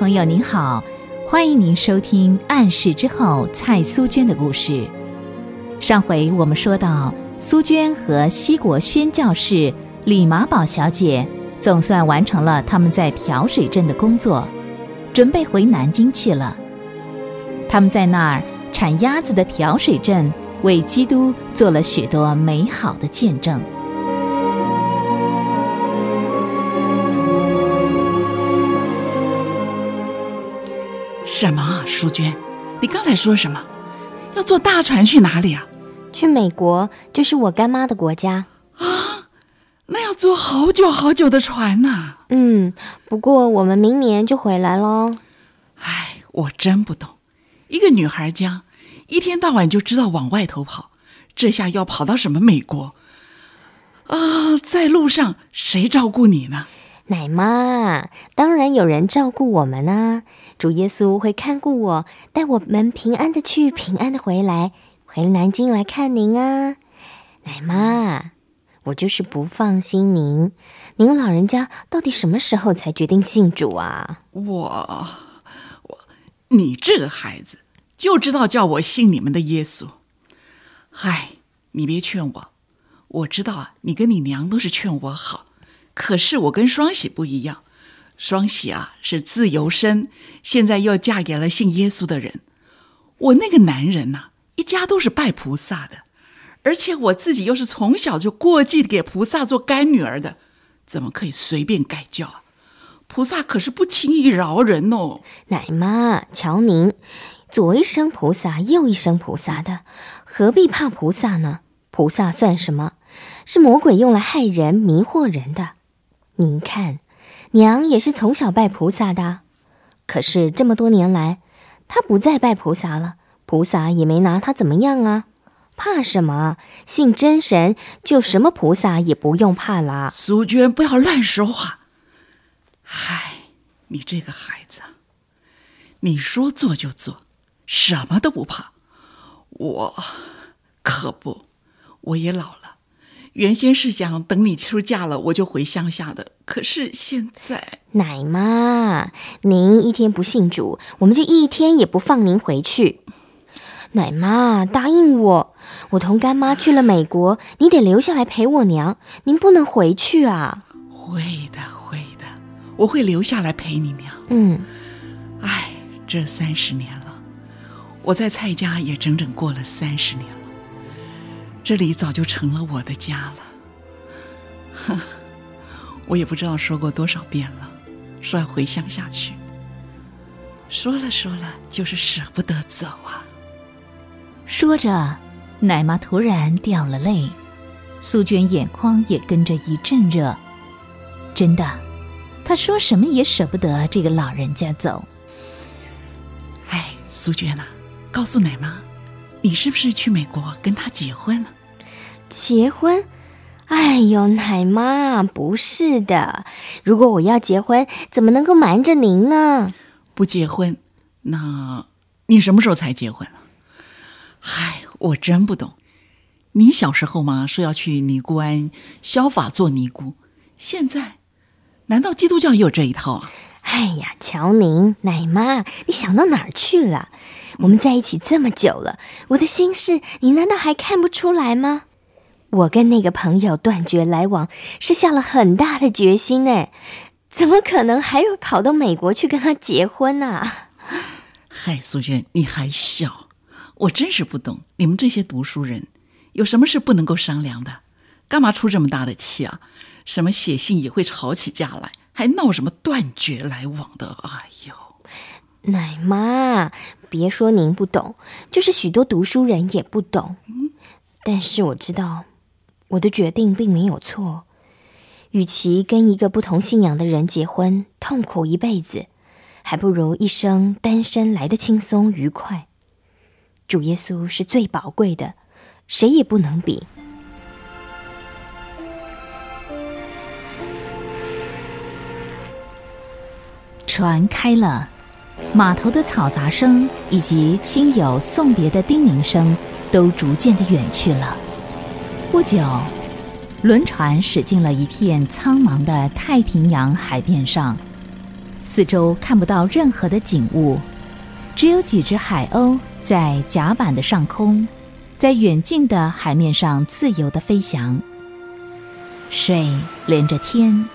朋友您好，欢迎您收听《暗示之后》蔡苏娟的故事。上回我们说到，苏娟和西国宣教士李马宝小姐总算完成了他们在漂水镇的工作，准备回南京去了。他们在那儿产鸭子的漂水镇，为基督做了许多美好的见证。什么啊，淑娟？你刚才说什么？要坐大船去哪里啊？去美国，就是我干妈的国家。啊，那要坐好久好久的船呢。嗯，不过我们明年就回来喽。唉，我真不懂，一个女孩家，一天到晚就知道往外头跑，这下要跑到什么美国？啊，在路上谁照顾你呢？奶妈，当然有人照顾我们啊！主耶稣会看顾我，带我们平安的去，平安的回来，回南京来看您啊！奶妈，我就是不放心您，您老人家到底什么时候才决定信主啊？我，我，你这个孩子就知道叫我信你们的耶稣。嗨，你别劝我，我知道啊，你跟你娘都是劝我好。可是我跟双喜不一样，双喜啊是自由身，现在又嫁给了信耶稣的人。我那个男人呐，一家都是拜菩萨的，而且我自己又是从小就过继给菩萨做干女儿的，怎么可以随便改教啊？菩萨可是不轻易饶人哦。奶妈，瞧您，左一声菩萨，右一声菩萨的，何必怕菩萨呢？菩萨算什么？是魔鬼用来害人、迷惑人的。您看，娘也是从小拜菩萨的，可是这么多年来，她不再拜菩萨了，菩萨也没拿她怎么样啊。怕什么？信真神，就什么菩萨也不用怕了。苏娟，不要乱说话。嗨，你这个孩子，你说做就做，什么都不怕。我可不，我也老了。原先是想等你出嫁了，我就回乡下的。可是现在，奶妈，您一天不信主，我们就一天也不放您回去。奶妈，答应我，我同干妈去了美国，你得留下来陪我娘，您不能回去啊。会的，会的，我会留下来陪你娘。嗯，哎，这三十年了，我在蔡家也整整过了三十年了。这里早就成了我的家了，哼，我也不知道说过多少遍了，说要回乡下去。说了说了，就是舍不得走啊。说着，奶妈突然掉了泪，苏娟眼眶也跟着一阵热。真的，她说什么也舍不得这个老人家走。哎，苏娟呐，告诉奶妈。你是不是去美国跟他结婚了？结婚？哎呦，奶妈，不是的。如果我要结婚，怎么能够瞒着您呢？不结婚，那你什么时候才结婚啊？嗨，我真不懂。你小时候嘛，说要去尼姑庵消法做尼姑，现在难道基督教也有这一套啊？哎呀，乔宁，奶妈，你想到哪儿去了？我们在一起这么久了，我的心事你难道还看不出来吗？我跟那个朋友断绝来往，是下了很大的决心呢。怎么可能还有跑到美国去跟他结婚呢？嗨，苏娟，你还小，我真是不懂你们这些读书人，有什么事不能够商量的？干嘛出这么大的气啊？什么写信也会吵起架来，还闹什么断绝来往的？哎呦！奶妈，别说您不懂，就是许多读书人也不懂。但是我知道，我的决定并没有错。与其跟一个不同信仰的人结婚，痛苦一辈子，还不如一生单身来的轻松愉快。主耶稣是最宝贵的，谁也不能比。船开了。码头的嘈杂声以及亲友送别的叮咛声都逐渐的远去了。不久，轮船驶进了一片苍茫的太平洋海面上。四周看不到任何的景物，只有几只海鸥在甲板的上空，在远近的海面上自由的飞翔。水连着天，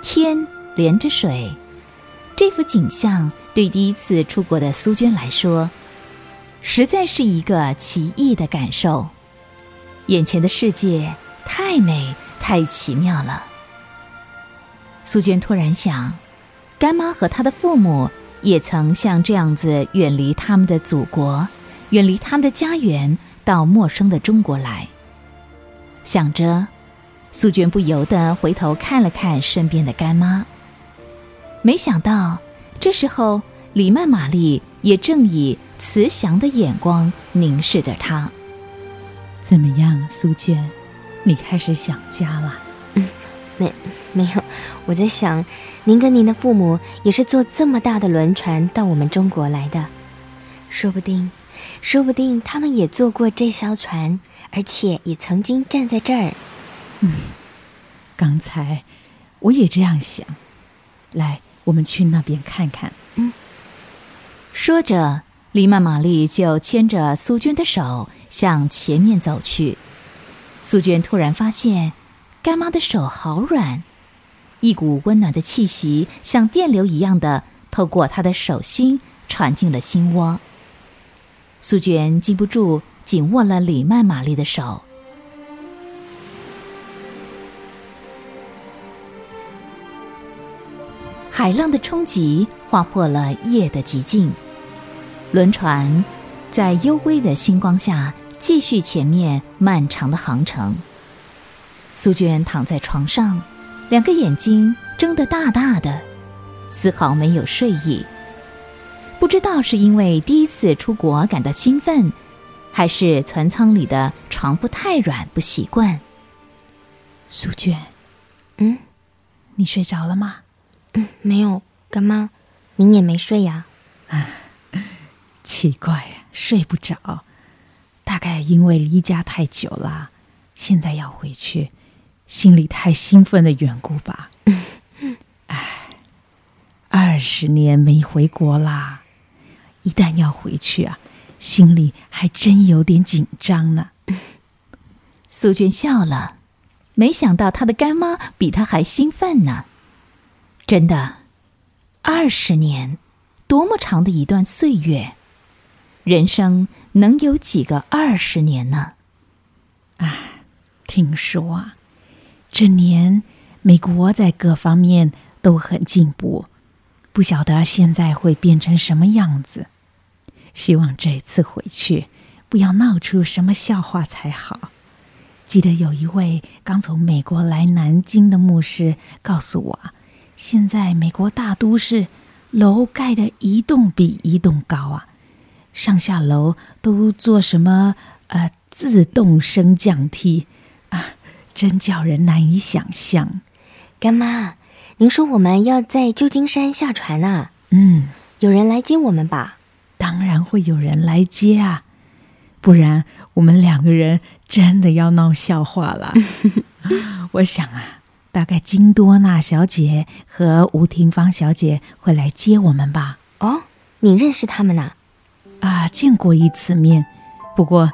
天连着水，这幅景象对第一次出国的苏娟来说，实在是一个奇异的感受。眼前的世界太美，太奇妙了。苏娟突然想，干妈和她的父母也曾像这样子远离他们的祖国，远离他们的家园，到陌生的中国来。想着，苏娟不由得回头看了看身边的干妈。没想到，这时候李曼玛丽也正以慈祥的眼光凝视着他。怎么样，苏娟？你开始想家了？嗯，没，没有。我在想，您跟您的父母也是坐这么大的轮船到我们中国来的，说不定，说不定他们也坐过这艘船，而且也曾经站在这儿。嗯，刚才我也这样想。来，我们去那边看看。嗯，说着。李曼玛丽就牵着苏娟的手向前面走去。苏娟突然发现，干妈的手好软，一股温暖的气息像电流一样的透过她的手心传进了心窝。苏娟禁不住紧握了李曼玛丽的手。海浪的冲击划破了夜的寂静。轮船在幽微的星光下继续前面漫长的航程。苏娟躺在床上，两个眼睛睁得大大的，丝毫没有睡意。不知道是因为第一次出国感到兴奋，还是船舱里的床铺太软不习惯。苏娟，嗯，你睡着了吗？嗯，没有。干妈，您也没睡呀？啊。奇怪呀，睡不着，大概因为离家太久了，现在要回去，心里太兴奋的缘故吧。唉，二十年没回国啦，一旦要回去啊，心里还真有点紧张呢。苏娟笑了，没想到她的干妈比她还兴奋呢。真的，二十年，多么长的一段岁月。人生能有几个二十年呢？唉，听说啊，这年美国在各方面都很进步，不晓得现在会变成什么样子。希望这次回去不要闹出什么笑话才好。记得有一位刚从美国来南京的牧师告诉我，现在美国大都市楼盖的一栋比一栋高啊。上下楼都做什么？呃，自动升降梯啊，真叫人难以想象。干妈，您说我们要在旧金山下船啊？嗯，有人来接我们吧？当然会有人来接啊，不然我们两个人真的要闹笑话了。我想啊，大概金多娜小姐和吴廷芳小姐会来接我们吧？哦，你认识他们呐？啊，见过一次面，不过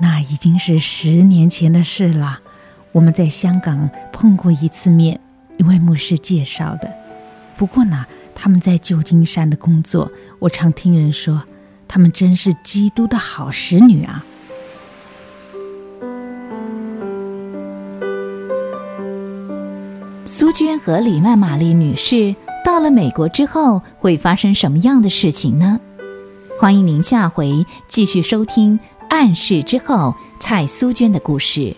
那已经是十年前的事了。我们在香港碰过一次面，一位牧师介绍的。不过呢，他们在旧金山的工作，我常听人说，他们真是基督的好使女啊。苏娟和里曼玛丽女士到了美国之后，会发生什么样的事情呢？欢迎您下回继续收听《暗示之后》蔡苏娟的故事。